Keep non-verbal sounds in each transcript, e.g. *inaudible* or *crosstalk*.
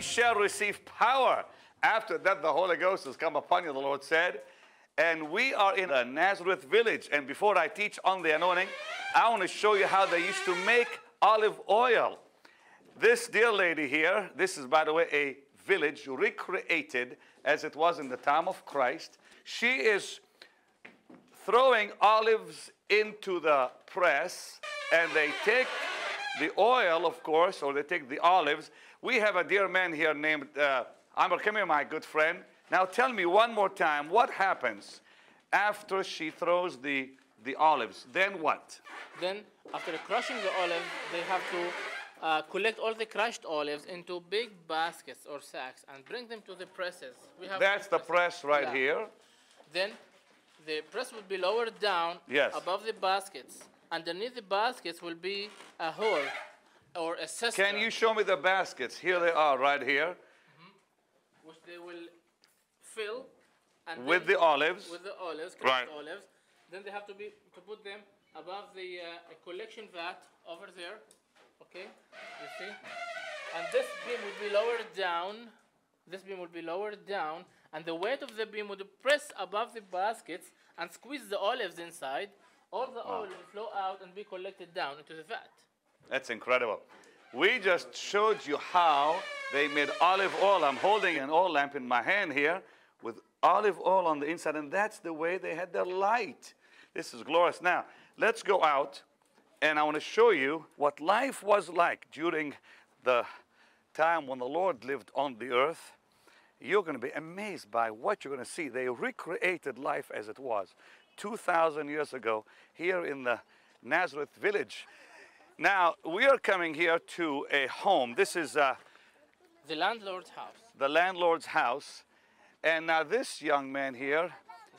Shall receive power. After that, the Holy Ghost has come upon you, the Lord said. And we are in a Nazareth village. And before I teach on the anointing, I want to show you how they used to make olive oil. This dear lady here, this is, by the way, a village recreated as it was in the time of Christ. She is throwing olives into the press, and they take the oil, of course, or they take the olives. We have a dear man here named uh, Amr. Come here, my good friend. Now tell me one more time what happens after she throws the, the olives. Then what? Then, after crushing the olive, they have to uh, collect all the crushed olives into big baskets or sacks and bring them to the presses. We have That's the presses. press right Yeah. here. Then, the press will be lowered down Yes. above the baskets. Underneath the baskets will be a hole or a cistern, Can you show me the baskets? Here they are, right here, which they will fill and with the olives. with the olives, Right. olives. Then they have to be to put them above the uh, collection vat over there. Okay, you see, and this beam will be lowered down. This beam will be lowered down, and the weight of the beam would press above the baskets and squeeze the olives inside. All the oil will flow out and be collected down into the vat. That's incredible. We just showed you how they made olive oil. I'm holding an oil lamp in my hand here with olive oil on the inside, and that's the way they had their light. This is glorious. Now, let's go out, and I want to show you what life was like during the time when the Lord lived on the earth. You're going to be amazed by what you're going to see. They recreated life as it was 2,000 years ago here in the Nazareth village. Now, we are coming here to a home. This is uh, The landlord's house. the landlord's house. And now, this young man here,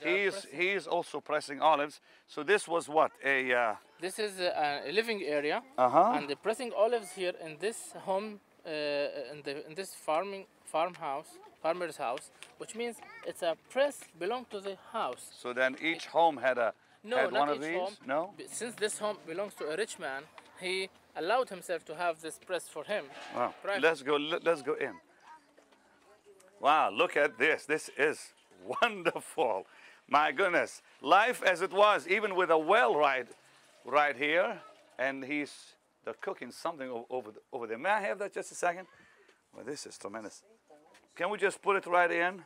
he is, he is also pressing olives. So, this was what? A. Uh, This is a, a living area, Uh-huh. and the pressing olives here in this home, uh, in, the, in this farming farmhouse, farmer's house, which means it's a press belong to the house. so, then each home had, a, No, had not one of these? home. No? Since this home belongs to a rich man, he allowed himself to have this press for him. Wow. Private. Let's go, let, let's go in. Wow, look at this. This is *laughs* wonderful. My goodness. Life as it was, even with a well right, right here. And he's they're cooking something over, the, over there. May I have that just a second? Well, this is tremendous. Can we just put it right in?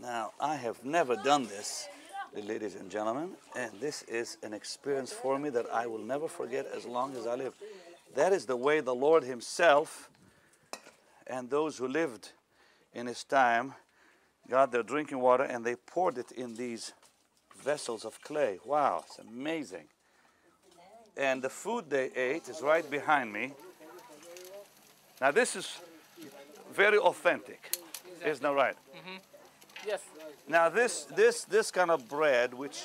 Now, I have never done this, ladies and gentlemen, and this is an experience for me that I will never forget as long as I live. That is the way the Lord Himself and those who lived in His time got their drinking water and they poured it in these vessels of clay. Wow, it's amazing. And the food they ate is right behind me. Now, this is very authentic, isn't that right? Mm-hmm. Yes. Now this this this kind of bread, which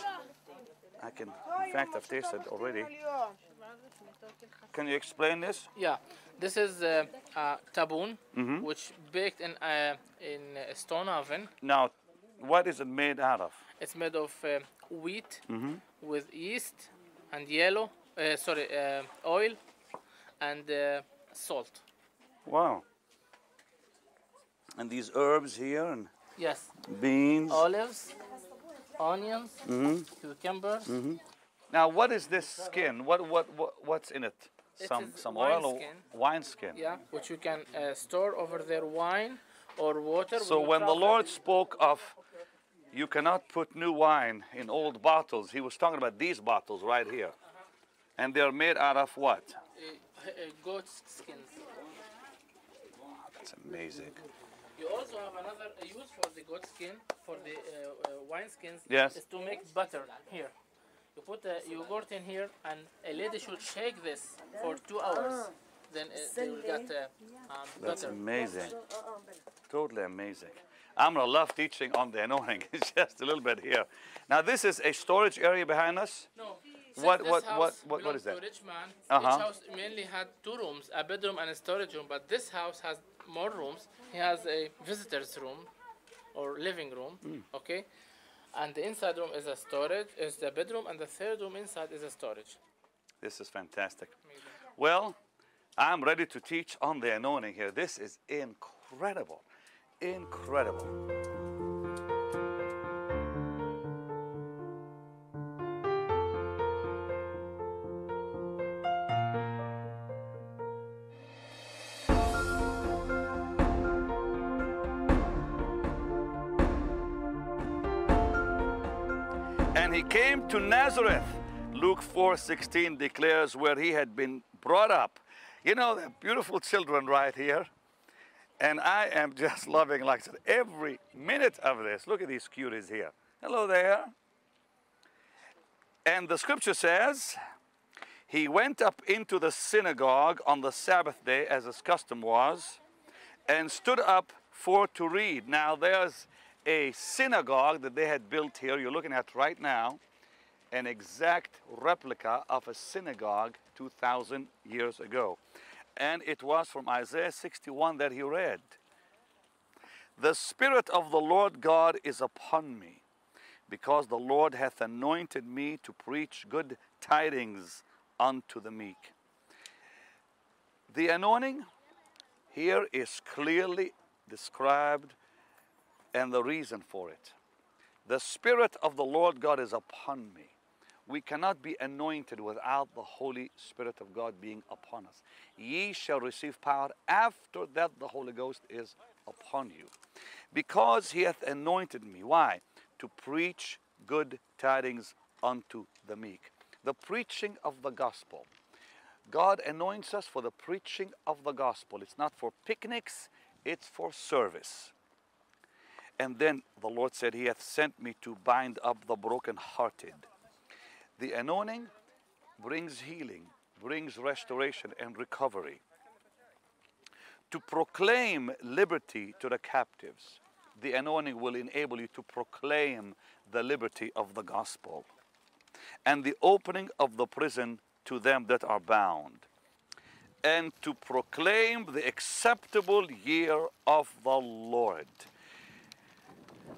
I can, in fact, I've tasted already. Can you explain this? Yeah. This is uh, uh, taboon, Mm-hmm. which baked in uh, in a stone oven. Now, what is it made out of? It's made of uh, wheat Mm-hmm. with yeast and yellow, uh, sorry, uh, oil and uh, salt. Wow. And these herbs here and Yes, beans. olives, onions, Mm-hmm. cucumbers. Now, what is this skin? What what, what what's in it? It Some is some wine oil or skin. wine skin. Yeah, which you can uh, store over their wine or water. So when the. Lord spoke of you cannot put new wine in old bottles, he was talking about these bottles right here. And they're made out of what? Uh, uh, goat skins. That's amazing. You also have another uh, use for the goat skin, for the uh, uh, wine skins, Yes. is to make butter here. You put the yogurt in here, and a lady should shake this for two hours. Then uh, they will get uh, um, That's butter. amazing. Totally amazing. I'm gonna love teaching on the anointing. It's *laughs* just a little bit here. Now this is a storage area behind us. No. What- what- what- what- what belongs that? Rich man. Uh-huh. Each house mainly had two rooms, a bedroom and a storage room. But this house has more rooms. He has a visitor's room, or living room. Hmm. Okay. And the inside room is a storage, is the bedroom, and the third room inside is a storage. This is fantastic. Well, I'm ready to teach on the anointing here. This is incredible. Incredible. To Nazareth. Luke 4:16 declares where he had been brought up. You know, the beautiful children right here. And I am *laughs* just loving, like I said, every minute of this. Look at these cuties here. Hello there. And the scripture says, he went up into the synagogue on the Sabbath day, as his custom was, and stood up for to read. Now, there's a synagogue that they had built here, you're looking at right now, an exact replica of a synagogue 2,000 years ago. And it was from Isaiah 61 that he read The Spirit of the Lord God is upon me, because the Lord hath anointed me to preach good tidings unto the meek. The anointing here is clearly described and the reason for it. The Spirit of the Lord God is upon me. We cannot be anointed without the Holy Spirit of God being upon us. Ye shall receive power after that the Holy Ghost is upon you. Because he hath anointed me. Why? To preach good tidings unto the meek. The preaching of the gospel. God anoints us for the preaching of the gospel. It's not for picnics, it's for service. And then the Lord said, He hath sent me to bind up the brokenhearted. The anointing brings healing, brings restoration and recovery. To proclaim liberty to the captives, the anointing will enable you to proclaim the liberty of the gospel and the opening of the prison to them that are bound, and to proclaim the acceptable year of the Lord.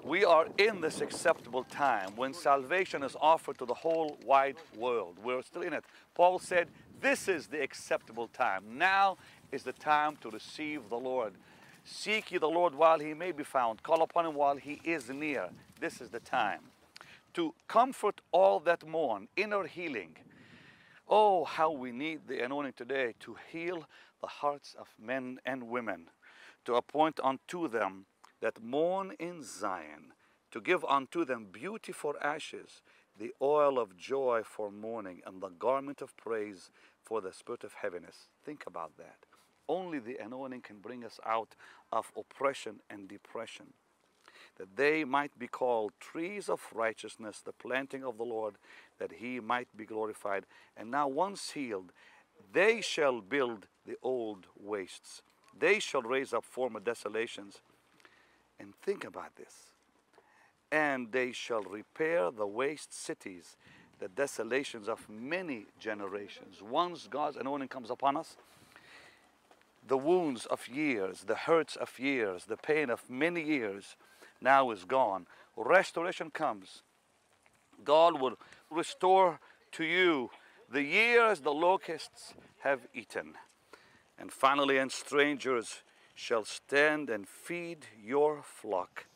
We are in this acceptable time when salvation is offered to the whole wide world. We're still in it. Paul said, This is the acceptable time. Now is the time to receive the Lord. Seek ye the Lord while he may be found. Call upon him while he is near. This is the time. To comfort all that mourn, inner healing. Oh, how we need the anointing today to heal the hearts of men and women, to appoint unto them that mourn in Zion, to give unto them beauty for ashes, the oil of joy for mourning, and the garment of praise for the spirit of heaviness. Think about that. Only the anointing can bring us out of oppression and depression. That they might be called trees of righteousness, the planting of the Lord, that he might be glorified. And now, once healed, they shall build the old wastes. They shall raise up former desolations and think about this. And they shall repair the waste cities, the desolations of many generations. Once God's anointing comes upon us, the wounds of years, the hurts of years, the pain of many years now is gone. Restoration comes. God will restore to you the years the locusts have eaten. And finally, and strangers shall stand and feed your flock.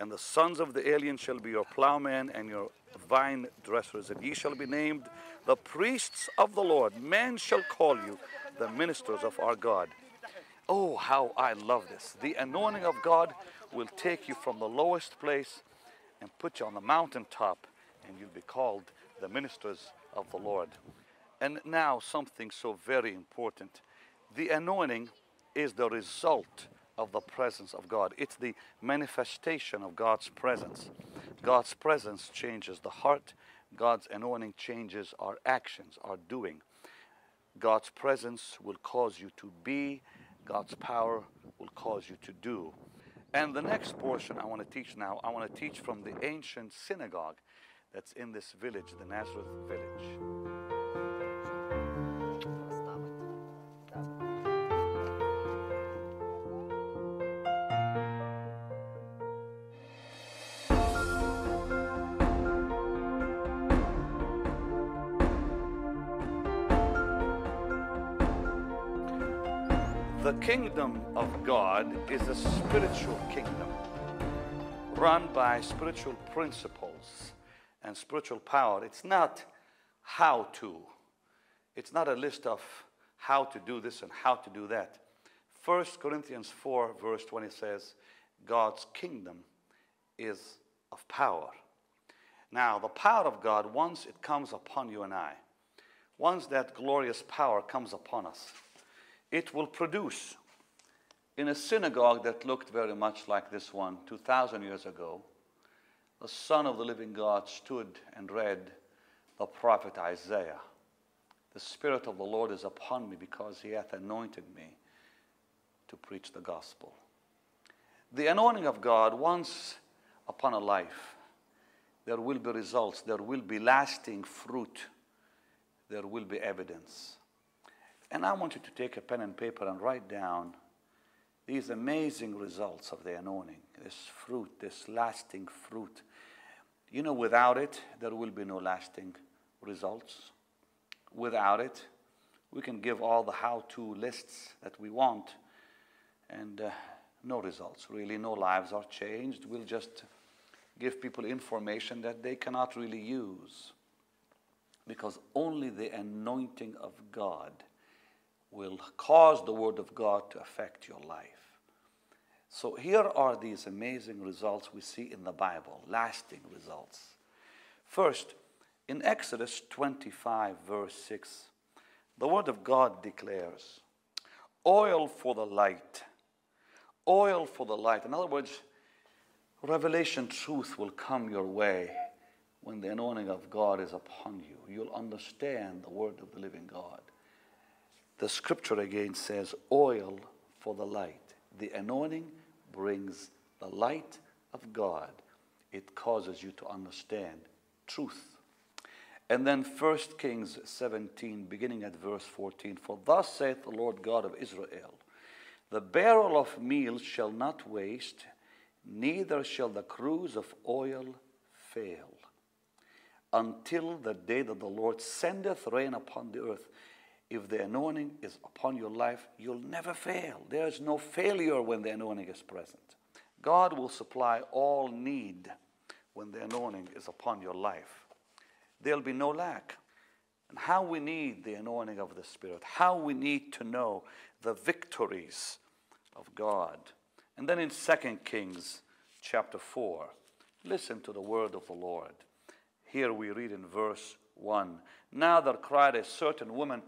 And the sons of the alien shall be your plowmen and your vine dressers, and ye shall be named the priests of the Lord. Men shall call you the ministers of our God. Oh, how I love this. The anointing of God will take you from the lowest place and put you on the mountaintop, and you'll be called the ministers of the Lord. And now, something so very important the anointing is the result of the presence of God. It's the manifestation of God's presence. God's presence changes the heart. God's anointing changes our actions, our doing. God's presence will cause you to be. God's power will cause you to do. And the next portion I want to teach now, I want to teach from the ancient synagogue that's in this village, the Nazareth village. Kingdom of God is a spiritual kingdom run by spiritual principles and spiritual power. It's not how to, it's not a list of how to do this and how to do that. 1 Corinthians 4, verse 20 says, God's kingdom is of power. Now, the power of God, once it comes upon you and I, once that glorious power comes upon us, it will produce in a synagogue that looked very much like this one 2,000 years ago, the Son of the living God stood and read the prophet Isaiah. The Spirit of the Lord is upon me because he hath anointed me to preach the gospel. The anointing of God, once upon a life, there will be results, there will be lasting fruit, there will be evidence. And I want you to take a pen and paper and write down these amazing results of the anointing, this fruit, this lasting fruit. You know, without it, there will be no lasting results. Without it, we can give all the how to lists that we want, and uh, no results, really. No lives are changed. We'll just give people information that they cannot really use because only the anointing of God will cause the Word of God to affect your life. So here are these amazing results we see in the Bible, lasting results. First, in Exodus 25, verse 6, the Word of God declares, Oil for the light. Oil for the light. In other words, revelation truth will come your way when the anointing of God is upon you. You'll understand the Word of the living God. The scripture again says, Oil for the light. The anointing brings the light of God. It causes you to understand truth. And then 1 Kings 17, beginning at verse 14 For thus saith the Lord God of Israel, The barrel of meal shall not waste, neither shall the cruse of oil fail, until the day that the Lord sendeth rain upon the earth if the anointing is upon your life, you'll never fail. There's no failure when the anointing is present. God will supply all need when the anointing is upon your life. There'll be no lack. And how we need the anointing of the Spirit, how we need to know the victories of God. And then in 2 Kings chapter 4, listen to the word of the Lord. Here we read in verse 1 Now there cried a certain woman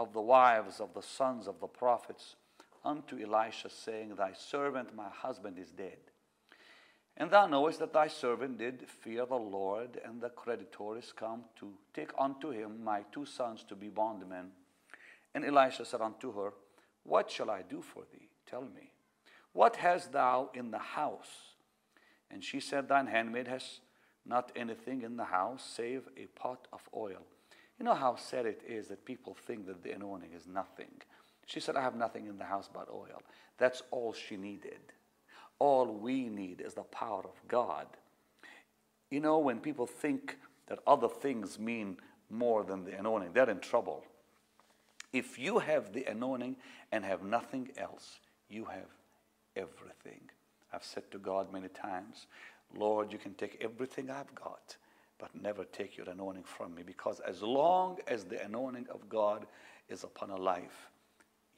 of the wives of the sons of the prophets unto Elisha, saying, Thy servant, my husband, is dead. And thou knowest that thy servant did fear the Lord, and the creditor is come to take unto him my two sons to be bondmen. And Elisha said unto her, What shall I do for thee? Tell me. What hast thou in the house? And she said, Thine handmaid has not anything in the house save a pot of oil. You know how sad it is that people think that the anointing is nothing. She said, I have nothing in the house but oil. That's all she needed. All we need is the power of God. You know, when people think that other things mean more than the anointing, they're in trouble. If you have the anointing and have nothing else, you have everything. I've said to God many times, Lord, you can take everything I've got but never take your anointing from me. Because as long as the anointing of God is upon a life,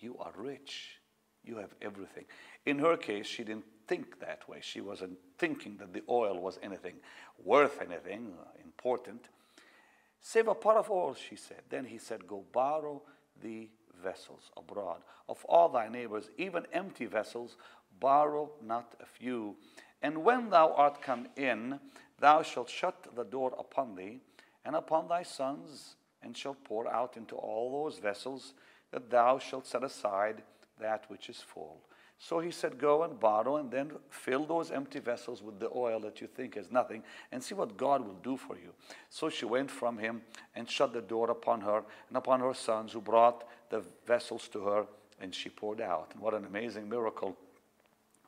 you are rich. You have everything. In her case, she didn't think that way. She wasn't thinking that the oil was anything worth anything uh, important. Save a pot of oil, she said. Then he said, Go borrow the vessels abroad. Of all thy neighbors, even empty vessels, borrow not a few. And when thou art come in, Thou shalt shut the door upon thee and upon thy sons, and shalt pour out into all those vessels that thou shalt set aside that which is full. So he said, Go and borrow, and then fill those empty vessels with the oil that you think is nothing, and see what God will do for you. So she went from him and shut the door upon her and upon her sons, who brought the vessels to her, and she poured out. And what an amazing miracle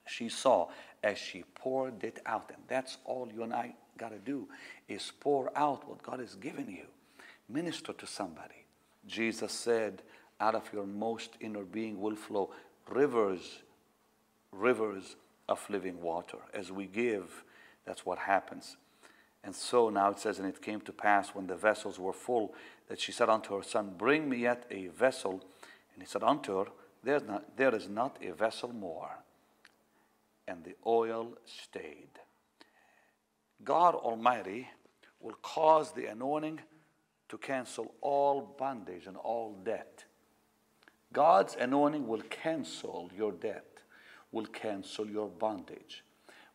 she saw as she poured it out. And that's all you and I got to do is pour out what God has given you. Minister to somebody. Jesus said, out of your most inner being will flow rivers, rivers of living water. As we give, that's what happens. And so now it says, And it came to pass when the vessels were full that she said unto her son, Bring me yet a vessel. And he said unto her, There's not, There is not a vessel more. And the oil stayed. God Almighty will cause the anointing to cancel all bondage and all debt. God's anointing will cancel your debt, will cancel your bondage,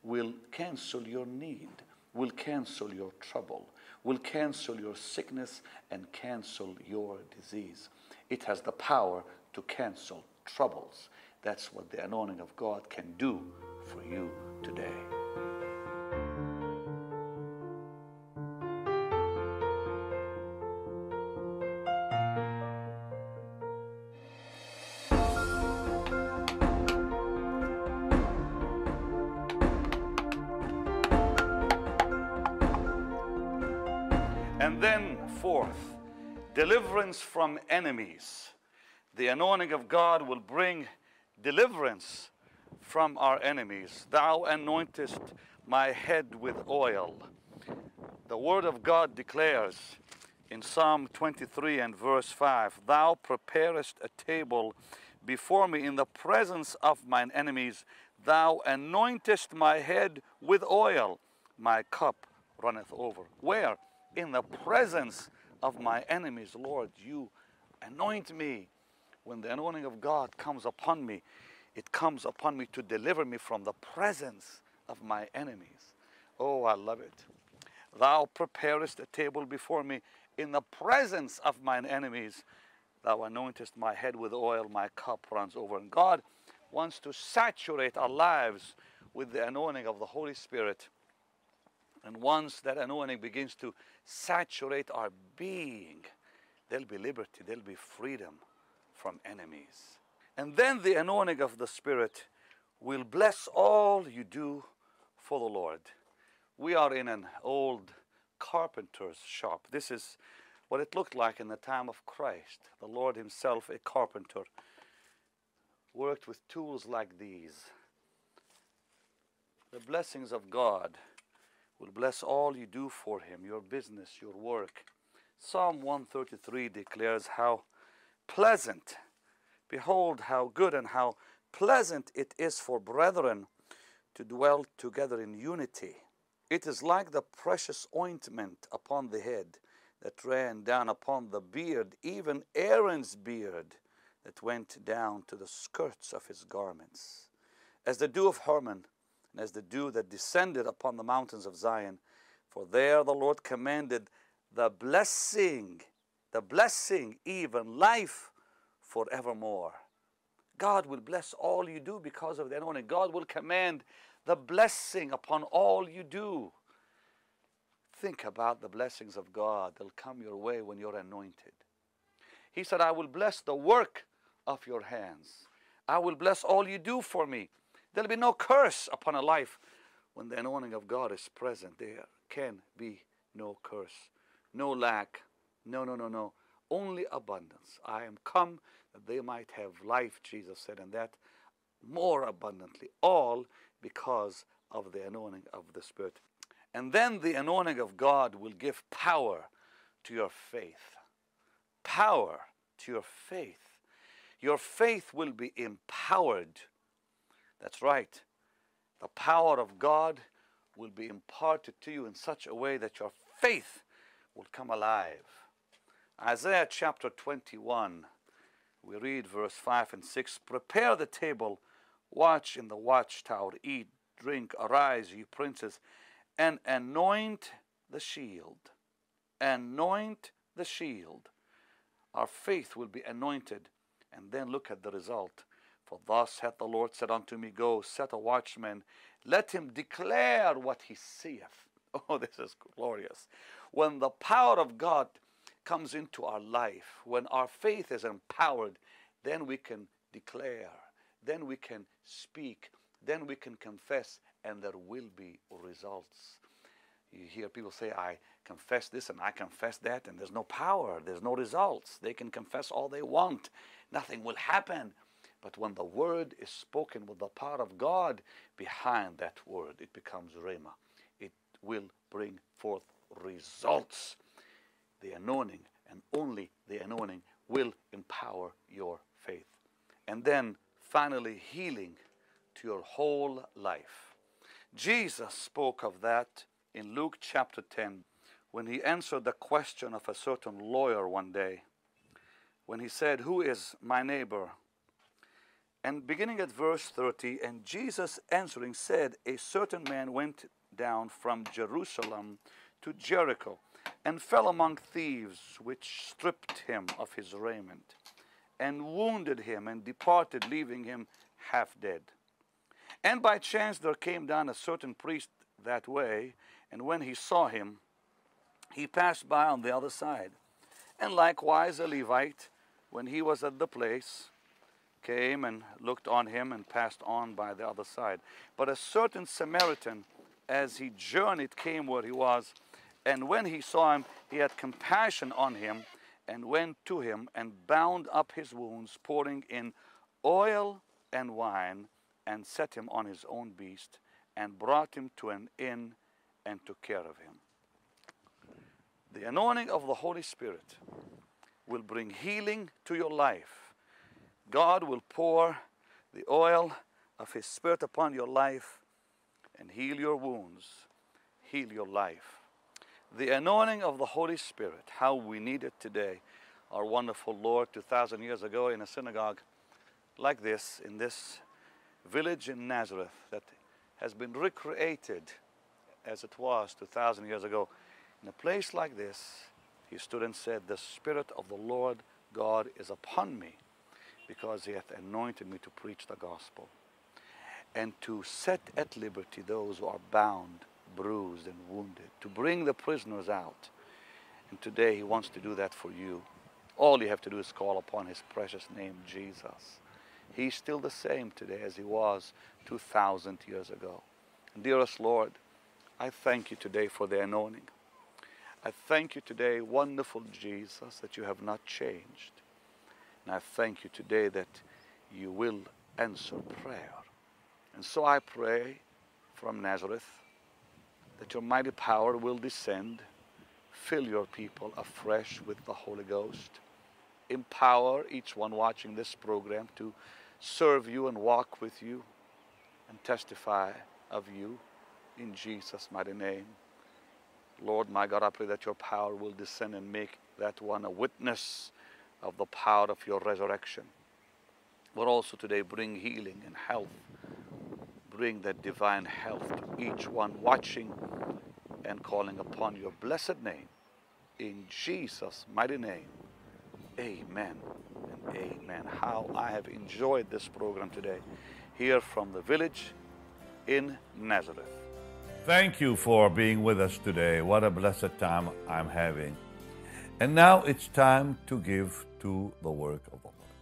will cancel your need, will cancel your trouble, will cancel your sickness and cancel your disease. It has the power to cancel troubles. That's what the anointing of God can do for you today. And then, fourth, deliverance from enemies. The anointing of God will bring deliverance from our enemies. Thou anointest my head with oil. The word of God declares in Psalm 23 and verse 5 Thou preparest a table before me in the presence of mine enemies. Thou anointest my head with oil. My cup runneth over. Where? In the presence of my enemies, Lord, you anoint me. When the anointing of God comes upon me, it comes upon me to deliver me from the presence of my enemies. Oh, I love it. Thou preparest a table before me in the presence of mine enemies. Thou anointest my head with oil, my cup runs over. And God wants to saturate our lives with the anointing of the Holy Spirit. And once that anointing begins to saturate our being, there'll be liberty, there'll be freedom from enemies. And then the anointing of the Spirit will bless all you do for the Lord. We are in an old carpenter's shop. This is what it looked like in the time of Christ. The Lord Himself, a carpenter, worked with tools like these. The blessings of God will bless all you do for Him, your business, your work. Psalm 133 declares how pleasant, behold, how good and how pleasant it is for brethren to dwell together in unity. It is like the precious ointment upon the head that ran down upon the beard, even Aaron's beard that went down to the skirts of his garments. As the dew of Hermon, and as the dew that descended upon the mountains of Zion, for there the Lord commanded the blessing, the blessing, even life forevermore. God will bless all you do because of the anointing. God will command the blessing upon all you do. Think about the blessings of God. They'll come your way when you're anointed. He said, I will bless the work of your hands. I will bless all you do for me. There'll be no curse upon a life when the anointing of God is present. There can be no curse, no lack. No, no, no, no. Only abundance. I am come that they might have life, Jesus said, and that more abundantly. All because of the anointing of the Spirit. And then the anointing of God will give power to your faith. Power to your faith. Your faith will be empowered. That's right. The power of God will be imparted to you in such a way that your faith will come alive. Isaiah chapter 21, we read verse 5 and 6 Prepare the table, watch in the watchtower, eat, drink, arise, ye princes, and anoint the shield. Anoint the shield. Our faith will be anointed, and then look at the result. For thus hath the Lord said unto me, Go, set a watchman, let him declare what he seeth. *laughs* Oh, this is glorious. When the power of God comes into our life, when our faith is empowered, then we can declare, then we can speak, then we can confess, and there will be results. You hear people say, I confess this and I confess that, and there's no power, there's no results. They can confess all they want, nothing will happen. But when the word is spoken with the power of God behind that word, it becomes rhema. It will bring forth results. The anointing and only the anointing will empower your faith. And then finally, healing to your whole life. Jesus spoke of that in Luke chapter 10 when he answered the question of a certain lawyer one day. When he said, Who is my neighbor? And beginning at verse 30, and Jesus answering said, A certain man went down from Jerusalem to Jericho and fell among thieves, which stripped him of his raiment and wounded him and departed, leaving him half dead. And by chance there came down a certain priest that way, and when he saw him, he passed by on the other side. And likewise a Levite, when he was at the place, came and looked on him and passed on by the other side. But a certain Samaritan, as he journeyed, came where he was, and when he saw him, he had compassion on him, and went to him and bound up his wounds, pouring in oil and wine and set him on his own beast, and brought him to an inn and took care of him. The anointing of the Holy Spirit will bring healing to your life. God will pour the oil of His Spirit upon your life and heal your wounds, heal your life. The anointing of the Holy Spirit, how we need it today. Our wonderful Lord, 2,000 years ago in a synagogue like this, in this village in Nazareth that has been recreated as it was 2,000 years ago. In a place like this, he stood and said, The Spirit of the Lord God is upon me because he hath anointed me to preach the gospel and to set at liberty those who are bound, bruised, and wounded, to bring the prisoners out. And today he wants to do that for you. All you have to do is call upon his precious name, Jesus. He's still the same today as he was 2,000 years ago. And dearest Lord, I thank you today for the anointing. I thank you today, wonderful Jesus, that you have not changed. And I thank you today that you will answer prayer. And so I pray from Nazareth that your mighty power will descend, fill your people afresh with the Holy Ghost, empower each one watching this program to serve you and walk with you and testify of you in Jesus' mighty name. Lord, my God, I pray that your power will descend and make that one a witness of the power of your resurrection. But also today bring healing and health. Bring that divine health to each one watching and calling upon your blessed name. In Jesus' mighty name. Amen and amen. How I have enjoyed this program today here from the village in Nazareth. Thank you for being with us today. What a blessed time I'm having. And now it's time to give to the work of the Lord.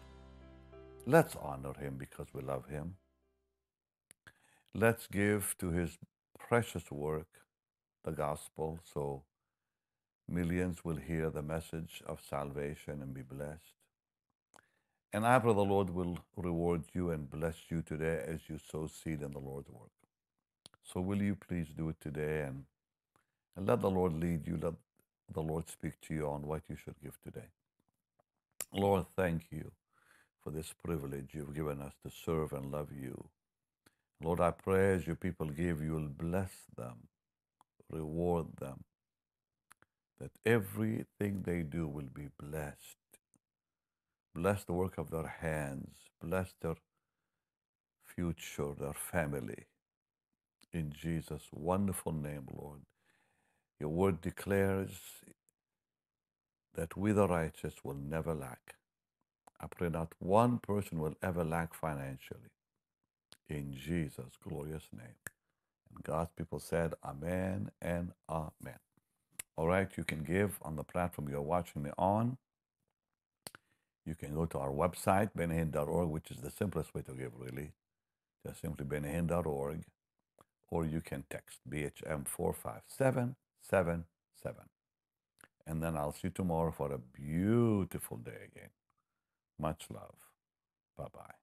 Let's honor him because we love him. Let's give to his precious work, the gospel, so millions will hear the message of salvation and be blessed. And I pray the Lord will reward you and bless you today as you sow seed in the Lord's work. So will you please do it today and, and let the Lord lead you, let the Lord speak to you on what you should give today. Lord, thank you for this privilege you've given us to serve and love you. Lord, I pray as your people give, you will bless them, reward them, that everything they do will be blessed. Bless the work of their hands, bless their future, their family. In Jesus' wonderful name, Lord. Your word declares that we, the righteous, will never lack. I pray not one person will ever lack financially. In Jesus' glorious name. And God's people said, Amen and Amen. All right, you can give on the platform you're watching me on. You can go to our website, bennyhinn.org, which is the simplest way to give, really. Just simply bennyhinn.org. Or you can text BHM 45777. And then I'll see you tomorrow for a beautiful day again. Much love. Bye bye.